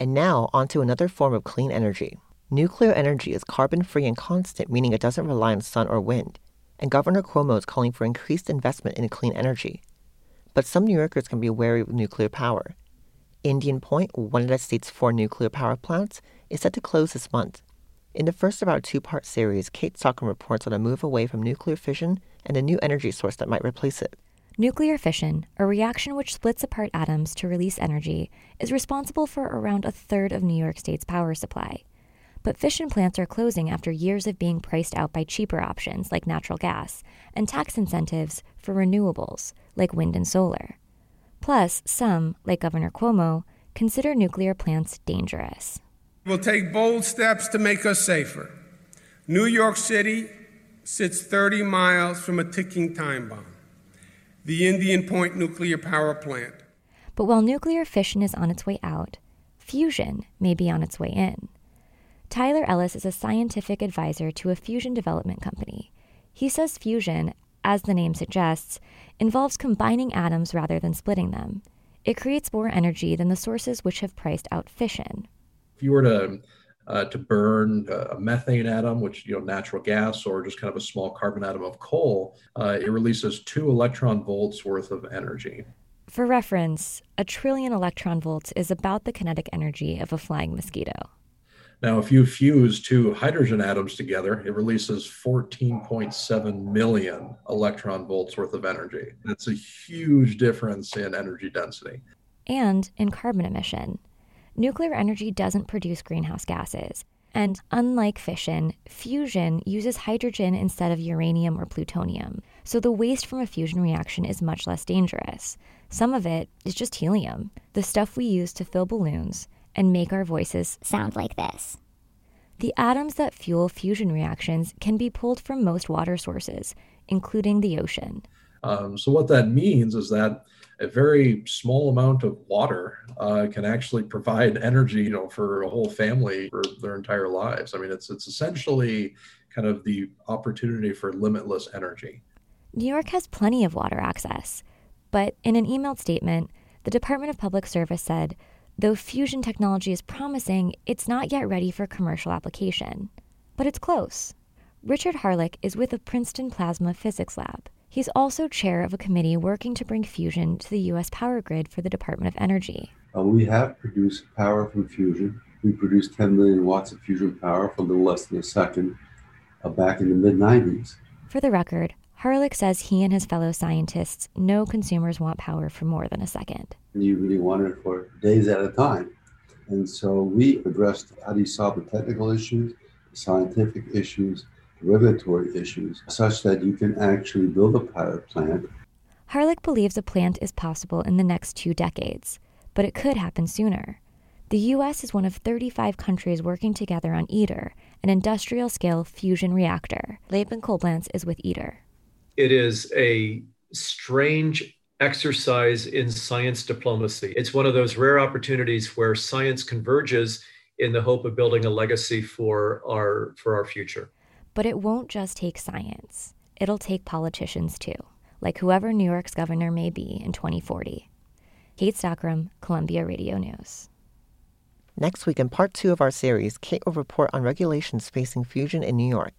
And now, onto another form of clean energy. Nuclear energy is carbon free and constant, meaning it doesn't rely on sun or wind. And Governor Cuomo is calling for increased investment in clean energy. But some New Yorkers can be wary of nuclear power. Indian Point, one of the state's four nuclear power plants, is set to close this month. In the first of our two part series, Kate Stockham reports on a move away from nuclear fission and a new energy source that might replace it. Nuclear fission, a reaction which splits apart atoms to release energy, is responsible for around a third of New York State's power supply. But fission plants are closing after years of being priced out by cheaper options like natural gas and tax incentives for renewables like wind and solar. Plus, some, like Governor Cuomo, consider nuclear plants dangerous. We'll take bold steps to make us safer. New York City sits 30 miles from a ticking time bomb the Indian Point nuclear power plant. But while nuclear fission is on its way out, fusion may be on its way in. Tyler Ellis is a scientific advisor to a fusion development company. He says fusion, as the name suggests, involves combining atoms rather than splitting them. It creates more energy than the sources which have priced out fission. If you were to uh, to burn a methane atom, which you know natural gas, or just kind of a small carbon atom of coal, uh, it releases two electron volts worth of energy. For reference, a trillion electron volts is about the kinetic energy of a flying mosquito. Now, if you fuse two hydrogen atoms together, it releases 14.7 million electron volts worth of energy. That's a huge difference in energy density. And in carbon emission nuclear energy doesn't produce greenhouse gases. And unlike fission, fusion uses hydrogen instead of uranium or plutonium. So the waste from a fusion reaction is much less dangerous. Some of it is just helium, the stuff we use to fill balloons and make our voices sound like this. The atoms that fuel fusion reactions can be pulled from most water sources, including the ocean. Um, so, what that means is that a very small amount of water uh, can actually provide energy, you know, for a whole family for their entire lives. I mean, it's it's essentially kind of the opportunity for limitless energy. New York has plenty of water access, but in an emailed statement, the Department of Public Service said, though fusion technology is promising, it's not yet ready for commercial application. But it's close. Richard Hawryluk is with the Princeton Plasma Physics Lab. He's also chair of a committee working to bring fusion to the U.S. power grid for the Department of Energy. Uh, we have produced power from fusion. We produced 10 million watts of fusion power for a little less than a second uh, back in the mid 90s. For the record, Hawryluk says he and his fellow scientists know consumers want power for more than a second. You really want it for days at a time. And so we addressed how do you solve the technical issues, the scientific issues, regulatory issues such that you can actually build a pilot plant. Hawryluk believes a plant is possible in the next two decades, but it could happen sooner. The U.S. is one of 35 countries working together on ITER, an industrial scale fusion reactor. Laban Coblentz is with ITER. It is a strange exercise in science diplomacy. It's one of those rare opportunities where science converges in the hope of building a legacy for our for our future. But it won't just take science, it'll take politicians too, like whoever New York's governor may be in 2040. Kate Stockham, Columbia Radio News. Next week, in part two of our series, Kate will report on regulations facing fusion in New York.